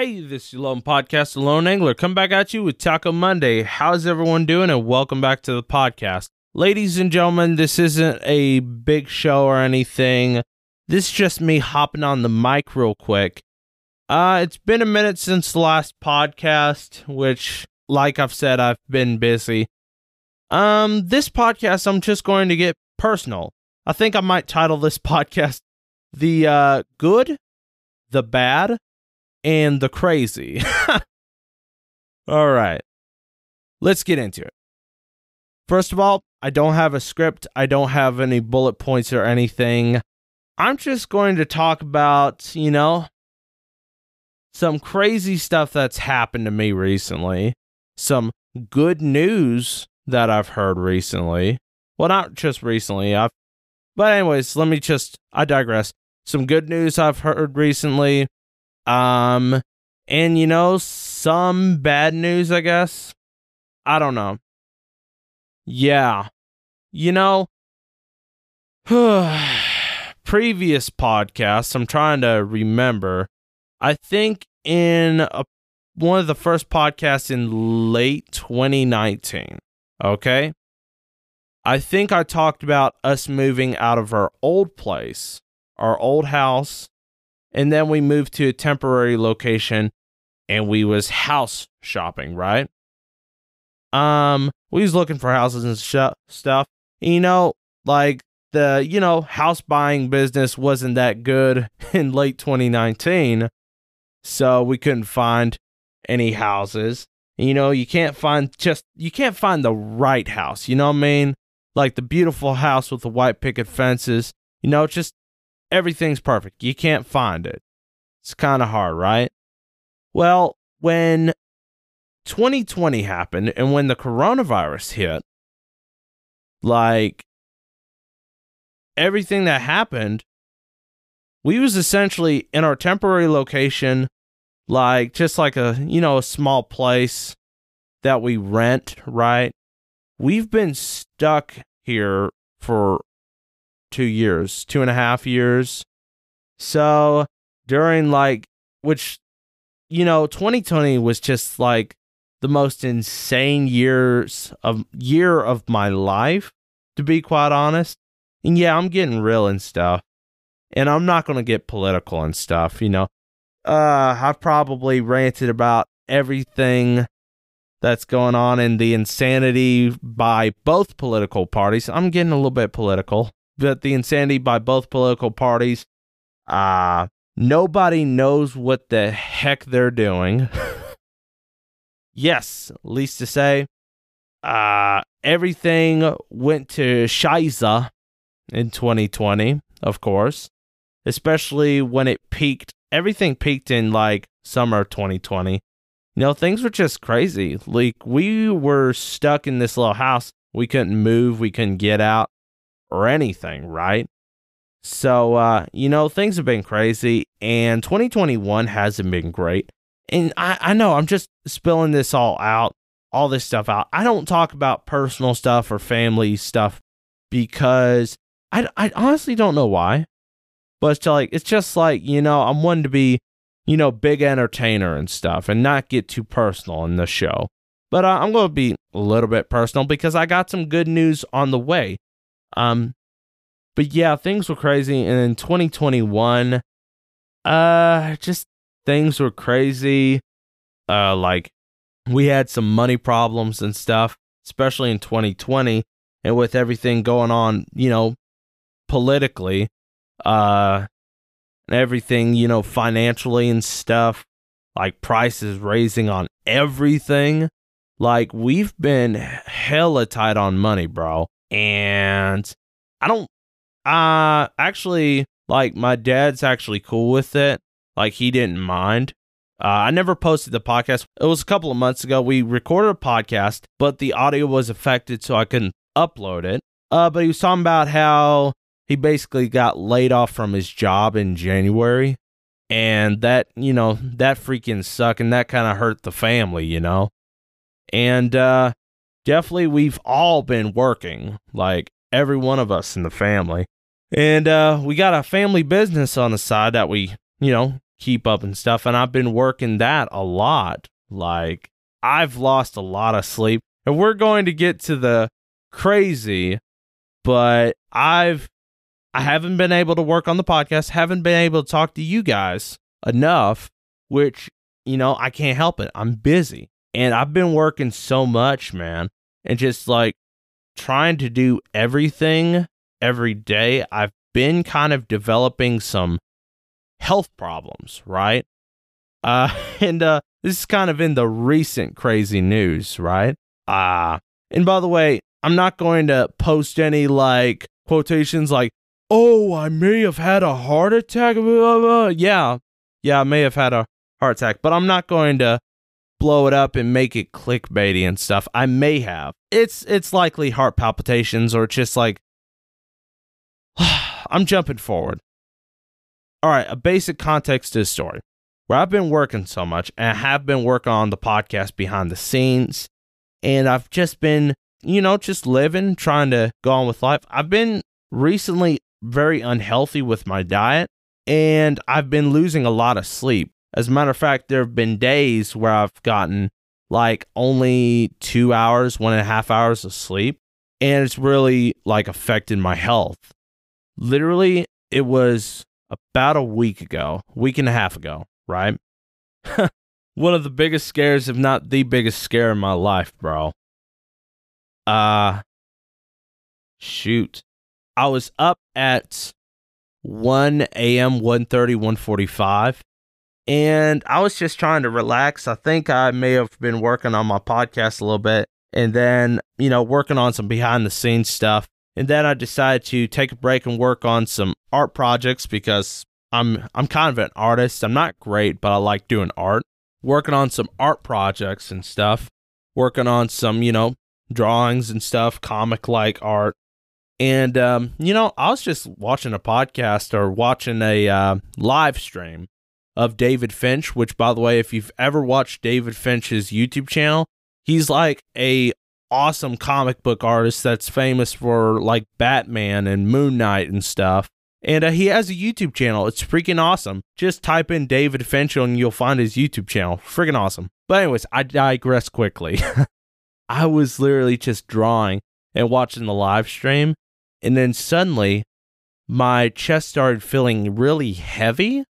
Hey, this is Lone Podcast, The Lone Angler. Come back at you with Taco Monday. How's everyone doing? And welcome back to the podcast. Ladies and gentlemen, this isn't a big show or anything. This is just me hopping on the mic real quick. Uh, it's been a minute since the last podcast, which, like I've said, I've been busy. Um, this podcast, I'm just going to get personal. I think I might title this podcast The uh, Good, The Bad, and The Crazy. all right, let's get into it. First of all, I don't have a script, I don't have any bullet points or anything. I'm just going to talk about, you know, some crazy stuff that's happened to me recently, some good news that I've heard recently. Well, not just recently. I've, but anyways, let me just. I digress. Some good news I've heard recently. Um, and you know, some bad news, I guess. I don't know. Yeah, you know. previous podcasts, I'm trying to remember. I think in a, one of the first podcasts in late 2019. Okay. I think I talked about us moving out of our old place, our old house, and then we moved to a temporary location and we was house shopping, right? Um, we was looking for houses and sh- stuff. You know, like the, you know, house buying business wasn't that good in late 2019. So we couldn't find any houses. You know, you can't find just you can't find the right house. You know what I mean? Like the beautiful house with the white picket fences. You know, just everything's perfect. You can't find it. It's kind of hard, right? Well, when 2020 happened and when the coronavirus hit, like everything that happened, we was essentially in our temporary location like just like a you know a small place that we rent right we've been stuck here for two years two and a half years. So during like which you know 2020 was just like the most insane years of year of my life to be quite honest. And yeah i'm getting real and stuff. And i'm not going to get political and stuff you know. Uh, I've probably ranted about everything that's going on in the insanity by both political parties. I'm getting a little bit political, but the insanity by both political parties. Uh, nobody knows what the heck they're doing. yes, least to say, uh, everything went to Shiza in 2020, of course, especially when it peaked everything peaked in like summer 2020. You know, things were just crazy. Like we were stuck in this little house. We couldn't move, we couldn't get out or anything, right? So uh, you know, things have been crazy and 2021 hasn't been great. And I, I know I'm just spilling this all out, all this stuff out. I don't talk about personal stuff or family stuff because I, I honestly don't know why. But it's like it's just like you know I'm one to be you know big entertainer and stuff and not get too personal in the show. But uh, I'm going to be a little bit personal because I got some good news on the way. Um, but yeah, things were crazy, and in 2021, uh, just things were crazy. Uh, like we had some money problems and stuff, especially in 2020, and with everything going on, you know, politically uh and everything, you know, financially and stuff, like prices raising on everything. Like we've been hella tight on money, bro. And I don't uh actually like my dad's actually cool with it. Like he didn't mind. Uh, I never posted the podcast. It was a couple of months ago. We recorded a podcast, but the audio was affected, so I couldn't upload it. Uh, but he was talking about how he basically got laid off from his job in January. And that, you know, that freaking sucked and that kind of hurt the family, you know? And uh, definitely we've all been working, like every one of us in the family. And uh, we got a family business on the side that we, you know, keep up and stuff. And I've been working that a lot. Like, I've lost a lot of sleep. And we're going to get to the crazy, but I've I haven't been able to work on the podcast, haven't been able to talk to you guys enough, which, you know, I can't help it. I'm busy. And I've been working so much, man, and just like trying to do everything every day. I've been kind of developing some health problems, right? Uh, and uh, this is kind of in the recent crazy news, right? Uh, and by the way, I'm not going to post any like quotations like, oh, I may have had a heart attack. Yeah, yeah, I may have had a heart attack, but I'm not going to blow it up and make it clickbaity and stuff. I may have. It's it's likely heart palpitations or just like I'm jumping forward. All right, a basic context to the story. Where I've been working so much and I have been working on the podcast behind the scenes and I've just been, you know, just living, trying to go on with life. I've been recently very unhealthy with my diet and I've been losing a lot of sleep. As a matter of fact, there have been days where I've gotten like only two hours, one and a half hours of sleep, and it's really like affected my health. Literally, it was about a week ago, week and a half ago, right? one of the biggest scares, if not the biggest scare in my life, bro. Uh, shoot. I was up at 1 a.m., 1.30, 1.45 and I was just trying to relax. I think I may have been working on my podcast a little bit and then, you know, working on some behind the scenes stuff. And then I decided to take a break and work on some art projects because I'm I'm kind of an artist. I'm not great, but I like doing art. Working on some art projects and stuff. Working on some, you know, drawings and stuff, comic like art. And um, you know, I was just watching a podcast or watching a uh, live stream of David Finch, which, by the way, if you've ever watched David Finch's YouTube channel, he's like a awesome comic book artist that's famous for like Batman and Moon Knight and stuff. And uh, he has a YouTube channel. It's freaking awesome. Just type in David Finch and you'll find his YouTube channel. Freaking awesome. But, anyways, I digress quickly. I was literally just drawing and watching the live stream. And then suddenly my chest started feeling really heavy.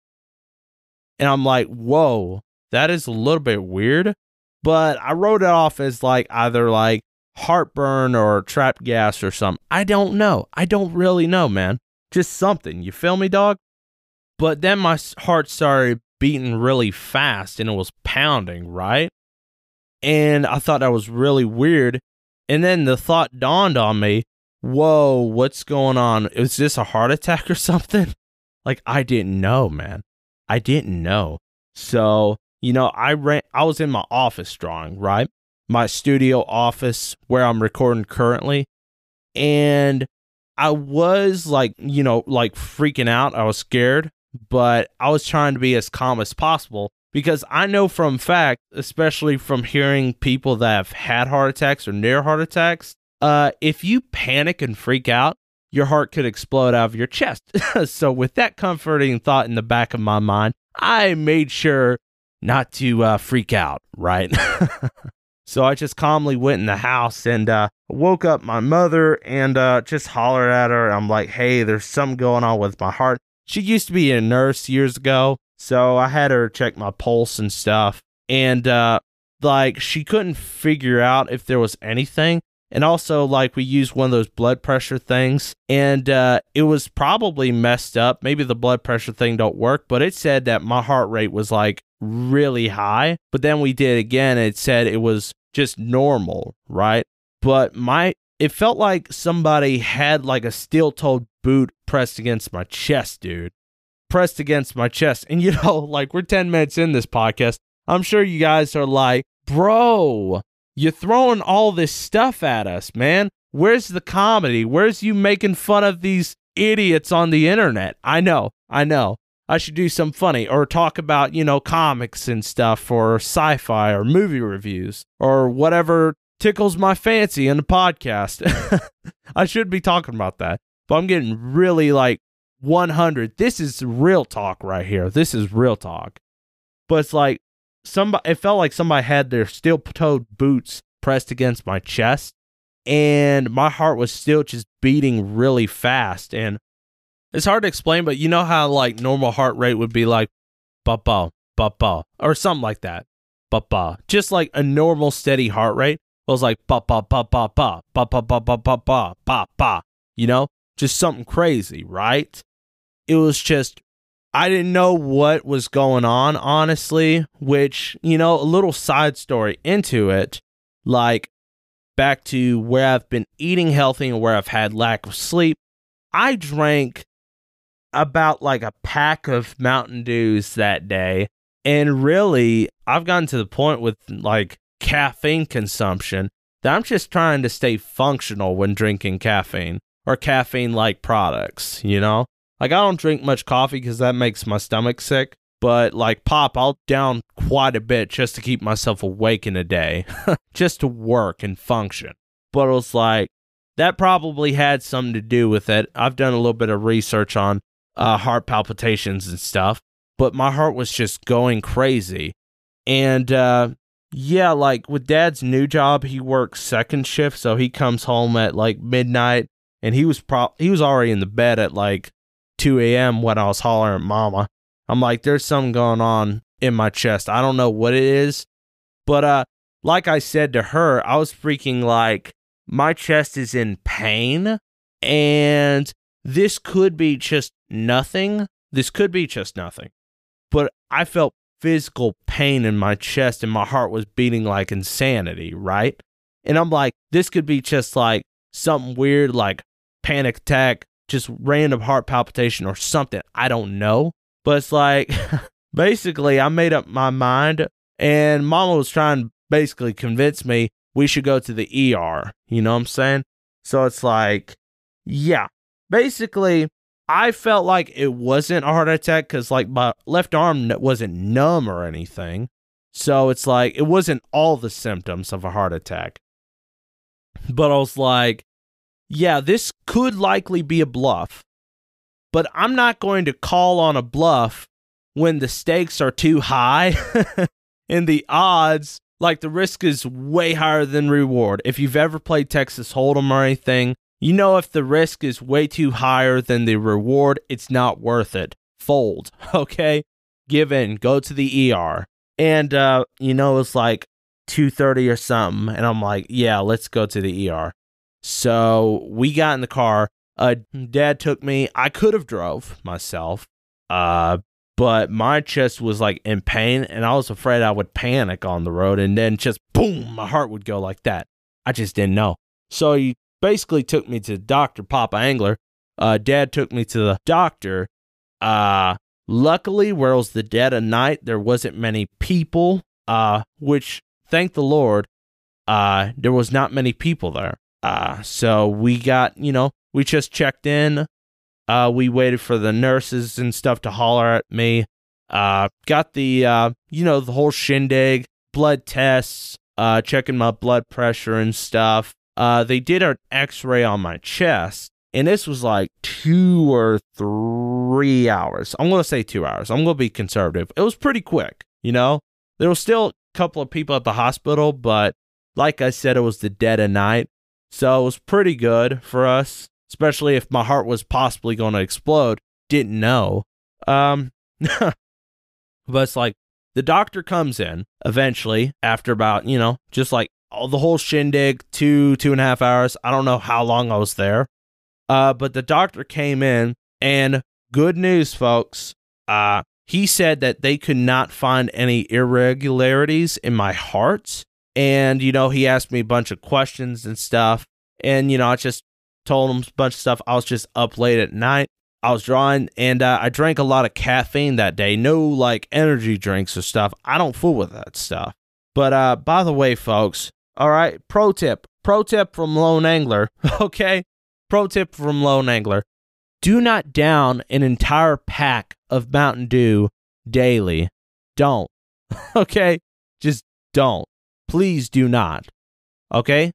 And I'm like, whoa, that is a little bit weird. But I wrote it off as like either like heartburn or trapped gas or something. I don't know. I don't really know, man. Just something. You feel me, dog? But then my heart started beating really fast and it was pounding, right? And I thought that was really weird. And then the thought dawned on me whoa, what's going on? Is this a heart attack or something? Like, I didn't know, man. I didn't know. So, you know, I ran I was in my office drawing, right? My studio office where I'm recording currently. And I was like, you know, like freaking out. I was scared, but I was trying to be as calm as possible because I know from fact, especially from hearing people that have had heart attacks or near heart attacks, uh, if you panic and freak out, your heart could explode out of your chest. so, with that comforting thought in the back of my mind, I made sure not to uh, freak out, right? so, I just calmly went in the house and uh, woke up my mother and uh, just hollered at her. I'm like, hey, there's something going on with my heart. She used to be a nurse years ago. So, I had her check my pulse and stuff. And, uh, like, she couldn't figure out if there was anything. And also, like, we used one of those blood pressure things, and uh, it was probably messed up. Maybe the blood pressure thing don't work, but it said that my heart rate was like really high. But then we did again, it said it was just normal, right? But my, it felt like somebody had like a steel toed boot pressed against my chest, dude. Pressed against my chest. And you know, like, we're 10 minutes in this podcast. I'm sure you guys are like, bro, you're throwing all this stuff at us, man. Where's the comedy? Where's you making fun of these idiots on the internet? I know, I know. I should do some funny or talk about, you know, comics and stuff or sci fi or movie reviews or whatever tickles my fancy in the podcast. I should be talking about that. But I'm getting really like 100. This is real talk right here. This is real talk. But it's like somebody, it felt like somebody had their steel toed boots pressed against my chest and my heart was still just beating really fast. And it's hard to explain, but you know how like normal heart rate would be like, ba ba, ba ba, or something like that. Ba ba. Just like a normal steady heart rate It was like ba ba ba ba ba ba ba ba ba ba ba ba. You know, just something crazy, right? It was just I didn't know what was going on, honestly, which, you know, a little side story into it. Like, back to where I've been eating healthy and where I've had lack of sleep. I drank about like a pack of Mountain Dews that day. And really, I've gotten to the point with like caffeine consumption that I'm just trying to stay functional when drinking caffeine or caffeine like products, you know? Like, I don't drink much coffee because that makes my stomach sick. But like pop, I'll down quite a bit just to keep myself awake in a day, just to work and function. But it was like, that probably had something to do with it. I've done a little bit of research on uh, heart palpitations and stuff, but my heart was just going crazy. And uh, yeah, like with dad's new job, he works second shift, so he comes home at like midnight, and he was pro he was already in the bed at like 2 a.m. when I was hollering mama. I'm like, there's something going on in my chest. I don't know what it is, but uh, like I said to her, I was freaking like my chest is in pain, and this could be just nothing. This could be just nothing, but I felt physical pain in my chest, and my heart was beating like insanity, right? And I'm like, this could be just like something weird, like panic attack, just random heart palpitation or something. I don't know. But it's like, basically, I made up my mind, and mama was trying to basically convince me we should go to the ER. You know what I'm saying? So it's like, yeah. Basically, I felt like it wasn't a heart attack because, like, my left arm wasn't numb or anything. So it's like, it wasn't all the symptoms of a heart attack. But I was like, yeah, this could likely be a bluff but I'm not going to call on a bluff when the stakes are too high and the odds, like the risk is way higher than reward. If you've ever played Texas Hold'em or anything, you know if the risk is way too higher than the reward, it's not worth it. Fold, okay? Give in, go to the ER. And uh, you know, it's like 2:30 or something, and I'm like, yeah, let's go to the ER. So we got in the car uh, dad took me. I could have drove myself, uh, but my chest was like in pain, and I was afraid I would panic on the road, and then just boom, my heart would go like that. I just didn't know. So he basically took me to Doctor Papa Angler. Uh, dad took me to the doctor. Uh, luckily, where it was the dead of night, there wasn't many people. Uh, which thank the Lord, uh, there was not many people there. Uh, so we got, you know, we just checked in. Uh, we waited for the nurses and stuff to holler at me. Uh, got the, uh, you know, the whole shindig, blood tests, uh, checking my blood pressure and stuff. Uh, they did an x ray on my chest, and this was like two or three hours. I'm going to say two hours. I'm going to be conservative. It was pretty quick, you know? There was still a couple of people at the hospital, but like I said, it was the dead of night. So it was pretty good for us especially if my heart was possibly going to explode. Didn't know. Um, but it's like the doctor comes in eventually after about, you know, just like all the whole shindig, two, two and a half hours. I don't know how long I was there. Uh, but the doctor came in and good news, folks. Uh, he said that they could not find any irregularities in my heart. And, you know, he asked me a bunch of questions and stuff. And, you know, I just told him a bunch of stuff. I was just up late at night. I was drawing and uh, I drank a lot of caffeine that day. No like energy drinks or stuff. I don't fool with that stuff. But uh, by the way, folks, all right, pro tip, pro tip from Lone Angler, okay? Pro tip from Lone Angler. Do not down an entire pack of Mountain Dew daily. Don't. okay? Just don't. Please do not. Okay?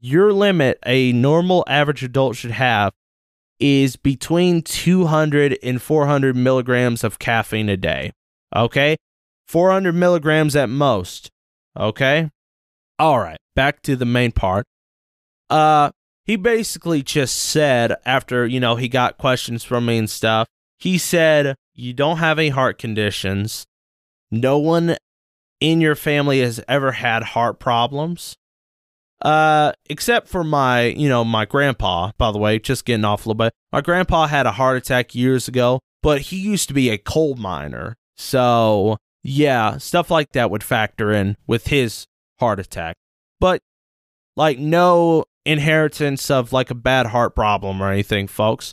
your limit a normal average adult should have is between 200 and 400 milligrams of caffeine a day. Okay? 400 milligrams at most. Okay? All right, back to the main part. Uh, he basically just said after, you know, he got questions from me and stuff, he said, You don't have any heart conditions. No one in your family has ever had heart problems. Uh, except for my, you know, my grandpa, by the way, just getting off a little bit. My grandpa had a heart attack years ago, but he used to be a coal miner. So, yeah, stuff like that would factor in with his heart attack. But, like, no inheritance of like a bad heart problem or anything, folks.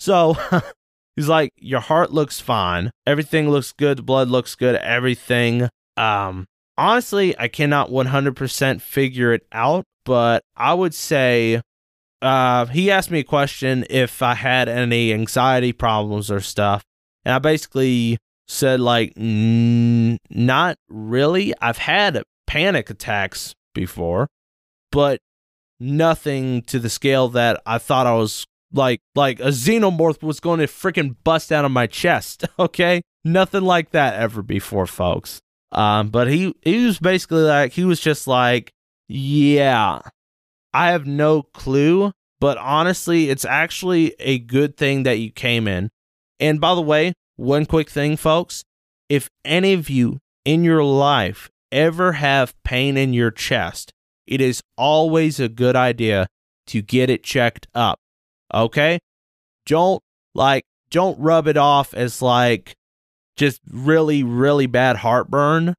So, he's like, Your heart looks fine. Everything looks good. The blood looks good. Everything. Um, honestly, I cannot 100% figure it out, but I would say uh, he asked me a question if I had any anxiety problems or stuff. And I basically said, like, not really. I've had panic attacks before, but nothing to the scale that I thought I was like like a xenomorph was going to freaking bust out of my chest okay nothing like that ever before folks um, but he he was basically like he was just like, yeah, I have no clue, but honestly, it's actually a good thing that you came in. And by the way, one quick thing, folks, if any of you in your life ever have pain in your chest, it is always a good idea to get it checked up. Okay? Don't like don't rub it off as like just really, really bad heartburn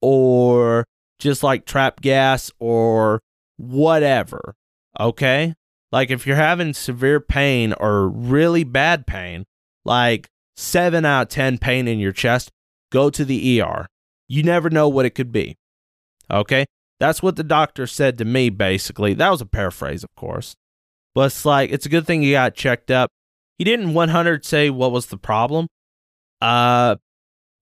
or just like trap gas or whatever. Okay? Like if you're having severe pain or really bad pain, like 7 out of 10 pain in your chest, go to the ER. You never know what it could be. Okay? That's what the doctor said to me, basically. That was a paraphrase, of course. But it's like, it's a good thing you got checked up. He didn't 100 say what was the problem, uh,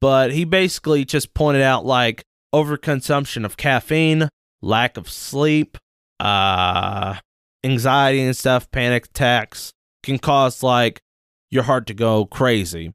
but he basically just pointed out like overconsumption of caffeine, lack of sleep, uh, anxiety and stuff, panic attacks can cause like your heart to go crazy.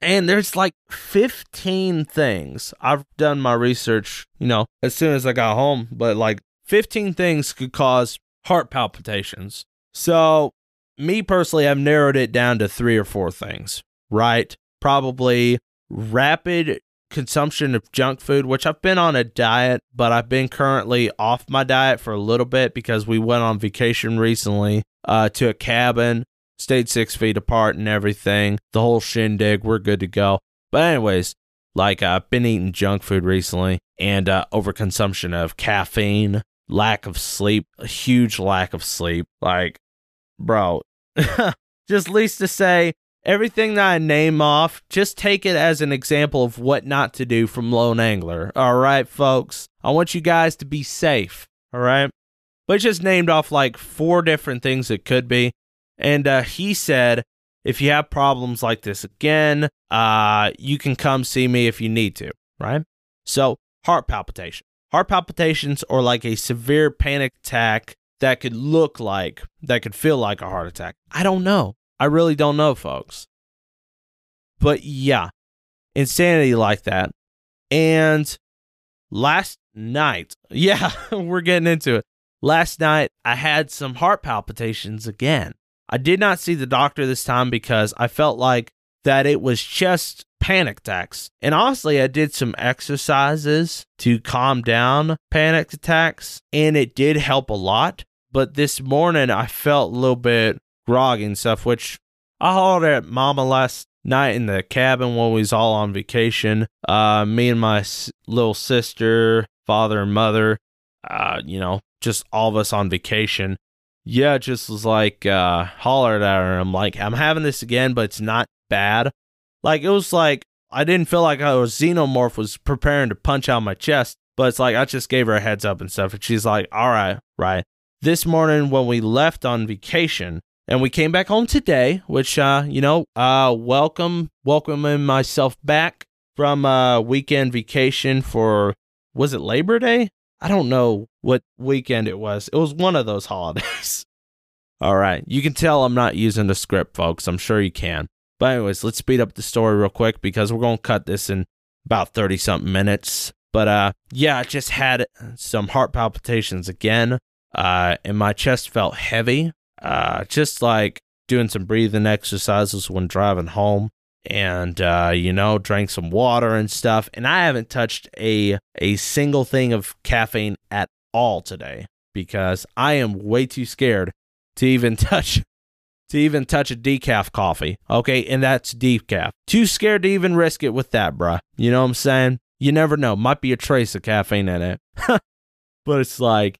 And there's like 15 things. I've done my research, you know, as soon as I got home, but like 15 things could cause heart palpitations. So, me personally, I've narrowed it down to three or four things, right? Probably rapid consumption of junk food, which I've been on a diet, but I've been currently off my diet for a little bit because we went on vacation recently uh, to a cabin, stayed six feet apart and everything. The whole shindig, we're good to go. But, anyways, like uh, I've been eating junk food recently and uh, overconsumption of caffeine, lack of sleep, a huge lack of sleep. Like, bro, just least to say, everything that I name off, just take it as an example of what not to do from Lone Angler. All right, folks. I want you guys to be safe. All right. But just named off like four different things it could be. And uh, he said, if you have problems like this again, uh, you can come see me if you need to. Right. So, heart palpitation. Heart palpitations or like a severe panic attack that could look like, that could feel like a heart attack. I don't know. I really don't know, folks. But yeah, insanity like that. And last night, yeah, we're getting into it. Last night, I had some heart palpitations again. I did not see the doctor this time because I felt like that it was just panic attacks. And honestly, I did some exercises to calm down panic attacks, and it did help a lot. But this morning, I felt a little bit groggy and stuff, which I hollered at Mama last night in the cabin when we was all on vacation. Uh, me and my s- little sister, father and mother, uh, you know, just all of us on vacation. Yeah, just was like uh, hollered at her. I'm like, I'm having this again, but it's not bad. Like it was like I didn't feel like I was xenomorph was preparing to punch out my chest, but it's like I just gave her a heads up and stuff, and she's like, all right, right. This morning when we left on vacation, and we came back home today, which uh, you know, uh, welcome, welcoming myself back from a weekend vacation for was it Labor Day? I don't know what weekend it was. It was one of those holidays. All right. You can tell I'm not using the script, folks. I'm sure you can. But, anyways, let's speed up the story real quick because we're to cut this in about 30 something minutes. But, uh, yeah, I just had some heart palpitations again. Uh, and my chest felt heavy. Uh, just like doing some breathing exercises when driving home and uh, you know drank some water and stuff. And i haven't touched a a single thing of caffeine at all today because i am way too scared to even touch to even touch a decaf coffee. Okay and that's decaf. Too scared to even risk it with that bruh. You know what i'm saying? You never know. Might be a trace of caffeine in it. But it's like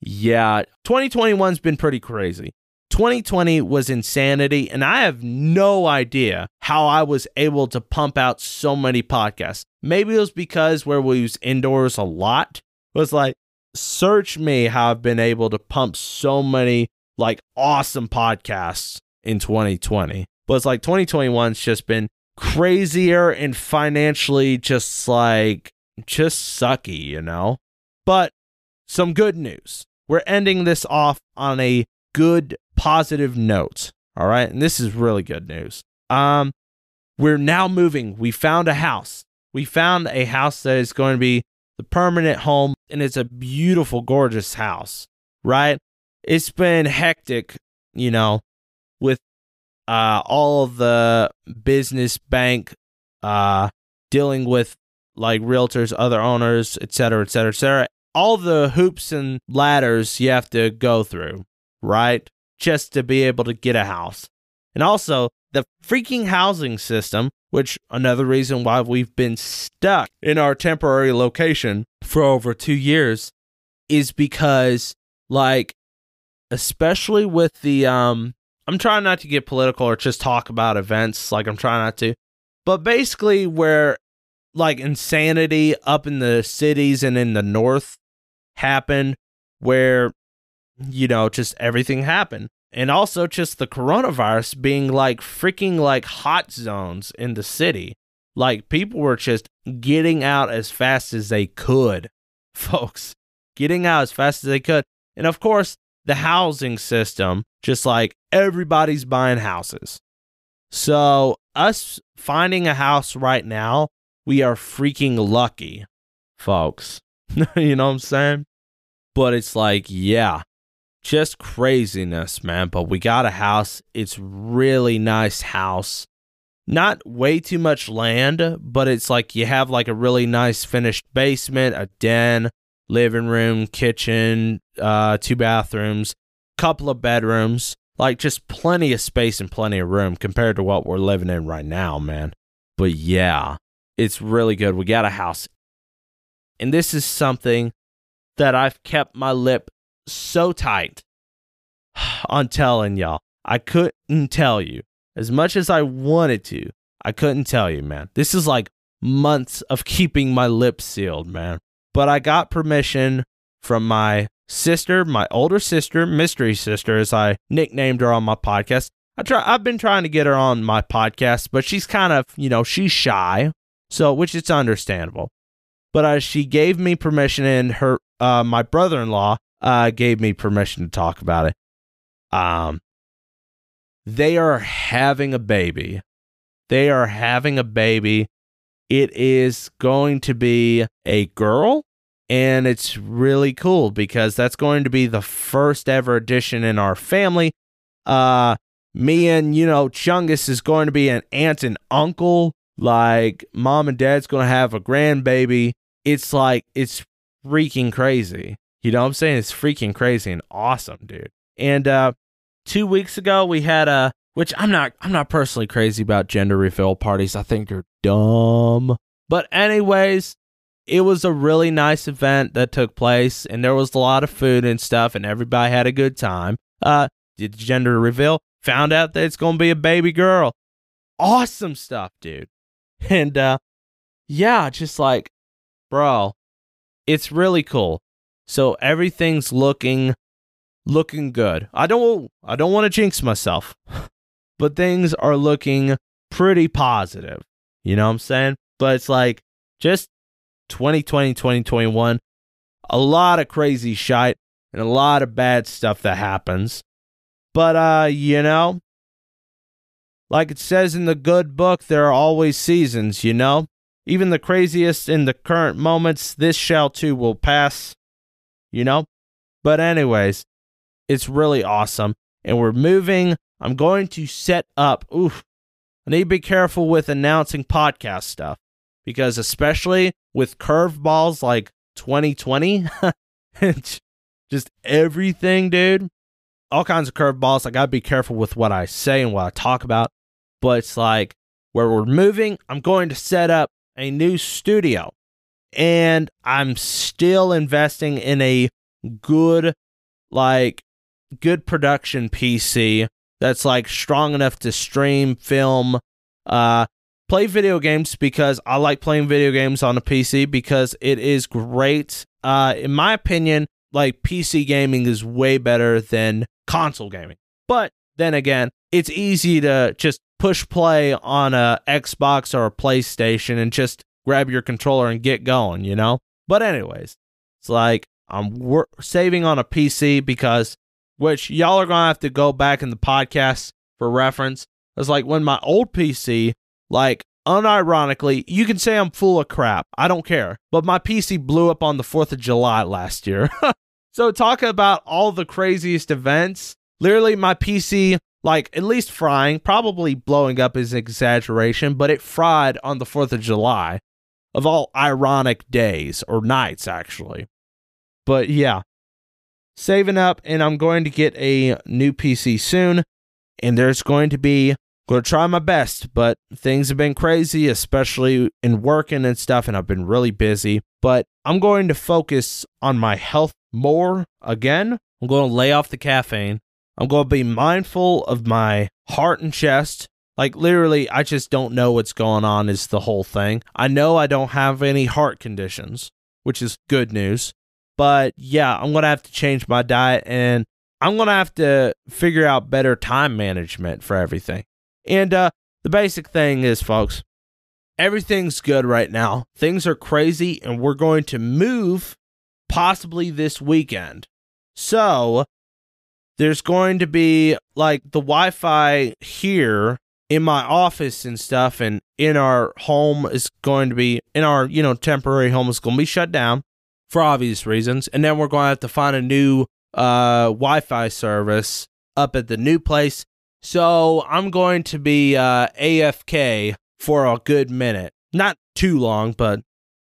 yeah 2021's been pretty crazy 2020 was insanity, and I have no idea how I was able to pump out so many podcasts. Maybe it was because where we was indoors a lot. Was like, search me how I've been able to pump so many like awesome podcasts in 2020. But it's like 2021's just been crazier and financially just like just sucky, you know? But some good news. We're ending this off on a good positive note. All right. And this is really good news. Um, we're now moving. We found a house. We found a house that is going to be the permanent home, and it's a beautiful, gorgeous house, right? It's been hectic, you know, with uh, all of the business bank uh, dealing with like realtors, other owners, et cetera, et cetera, et cetera. All the hoops and ladders you have to go through, right? Just to be able to get a house. And also, the freaking housing system, which another reason why we've been stuck in our temporary location for over 2 years is because like especially with the um I'm trying not to get political or just talk about events like I'm trying not to. But basically where like insanity up in the cities and in the north happened where you know, just everything happened. And also just the coronavirus being like freaking like hot zones in the city. Like people were just getting out as fast as they could, folks. Getting out as fast as they could. And of course, the housing system, just like everybody's buying houses. So, us finding a house right now, we are freaking lucky, folks. you know what I'm saying? But it's like, yeah, just craziness, man. But we got a house. It's really nice house. Not way too much land, but it's like you have like a really nice finished basement, a den, living room, kitchen, uh, two bathrooms, couple of bedrooms, like just plenty of space and plenty of room compared to what we're living in right now, man. But yeah, it's really good. We got a house. And this is something that I've kept my lip so tight on telling y'all. I couldn't tell you. As much as I wanted to, I couldn't tell you, man. This is like months of keeping my lips sealed, man. But I got permission from my sister, my older sister, mystery sister, as I nicknamed her on my podcast. I try I've been trying to get her on my podcast, but she's kind of, you know, she's shy. So, which it's understandable. But uh, she gave me permission and her uh, my brother-in-law uh, gave me permission to talk about it. Um, they are having a baby. They are having a baby. It is going to be a girl, and it's really cool because that's going to be the first ever addition in our family. Uh, me and you know Chungus is going to be an aunt and uncle. Like mom and dad's going to have a grandbaby. It's like it's freaking crazy. You know what I'm saying? It's freaking crazy and awesome, dude. And uh two weeks ago we had a which I'm not I'm not personally crazy about gender reveal parties. I think they're dumb. But anyways, it was a really nice event that took place and there was a lot of food and stuff and everybody had a good time. Uh did gender reveal, found out that it's going to be a baby girl. Awesome stuff, dude. And uh yeah, just like bro, it's really cool. So everything's looking looking good. I don't I don't want to jinx myself. but things are looking pretty positive. You know what I'm saying? But it's like just 2020 2021 a lot of crazy shit and a lot of bad stuff that happens. But uh, you know, like it says in the good book, there are always seasons, you know? Even the craziest in the current moments, this shall too will pass, you know? But, anyways, it's really awesome. And we're moving. I'm going to set up. Oof. I need to be careful with announcing podcast stuff because, especially with curveballs like 2020, just everything, dude. All kinds of curveballs. I got to be careful with what I say and what I talk about but it's like where we're moving, I'm going to set up a new studio. And I'm still investing in a good, like, good production PC that's like strong enough to stream, film, uh, play video games because I like playing video games on a PC because it is great. Uh, in my opinion, like PC gaming is way better than console gaming. But then again, it's easy to just push play on a Xbox or a PlayStation and just grab your controller and get going, you know? But anyways, it's like I'm wor- saving on a PC because which y'all are going to have to go back in the podcast for reference. It's like when my old PC like unironically, you can say I'm full of crap. I don't care. But my PC blew up on the 4th of July last year. so talk about all the craziest events. Literally my PC like at least frying, probably blowing up is exaggeration, but it fried on the 4th of July of all ironic days or nights actually. But yeah, saving up and I'm going to get a new PC soon and there's going to be going to try my best, but things have been crazy especially in working and stuff and I've been really busy, but I'm going to focus on my health more again. I'm going to lay off the caffeine I'm going to be mindful of my heart and chest. Like, literally, I just don't know what's going on, is the whole thing. I know I don't have any heart conditions, which is good news. But yeah, I'm going to have to change my diet and I'm going to have to figure out better time management for everything. And uh, the basic thing is, folks, everything's good right now. Things are crazy, and we're going to move possibly this weekend. So there's going to be like the Wi-Fi here in my office and stuff and in our home is going to be in our, you know, temporary home is going to be shut down for obvious reasons. And then we're going to have to find a new uh Wi-Fi service up at the new place. So I'm going to be uh AFK for a good minute. Not too long, but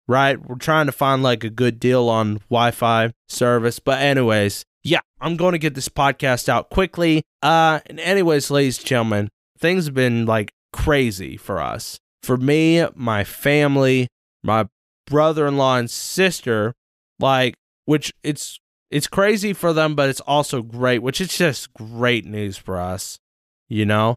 right, we're trying to find like a good deal on Wi-Fi service. But anyways, yeah, I'm going to get this podcast out quickly. Uh, and anyways, ladies and gentlemen, things have been like crazy for us. For me, my family, my brother-in-law and sister, like, which it's it's crazy for them, but it's also great, which is just great news for us. You know,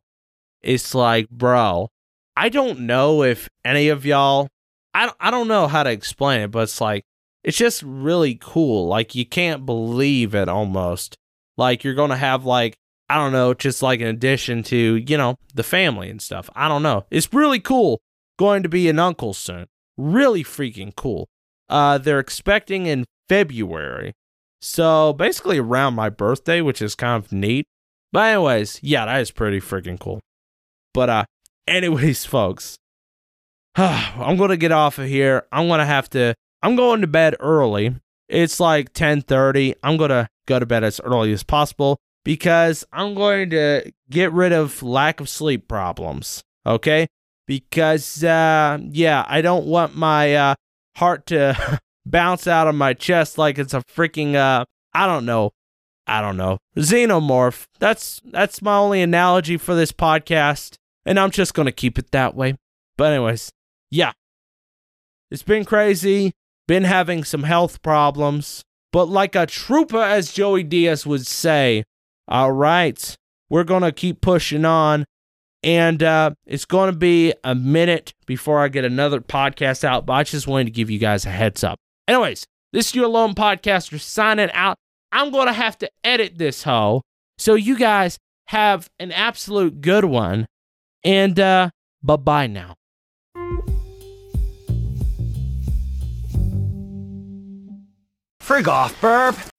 it's like, bro, I don't know if any of y'all, I I don't know how to explain it, but it's like it's just really cool. Like you can't believe it almost. Like you're gonna have like I don't know, just like an addition to you know the family and stuff. I don't know. It's really cool going to be an uncle soon. Really freaking cool. Uh, they're expecting in February, so basically around my birthday, which is kind of neat. But anyways, yeah, that is pretty freaking cool. But uh, anyways, folks, I'm gonna get off of here. I'm gonna have to I'm going to bed early. It's like 10:30. I'm to go to bed as early as possible because I'm going to get rid of lack of sleep problems, okay? Because uh yeah, I don't want my uh heart to bounce out of my chest like it's a freaking uh I don't know. I don't know. Xenomorph. That's that's my only analogy for this podcast and I'm just going to keep it that way. But anyways, yeah. It's been crazy been having some health problems. But like a trooper, as Joey Diaz would say, all right, we're going to keep pushing on. And uh, it's going to be a minute before I get another podcast out, but I just wanted to give you guys a heads up. Anyways, this is your lone podcaster signing out. I'm going to have to edit this hoe. So you guys have an absolute good one. And uh, bye bye now. Frig off, burp.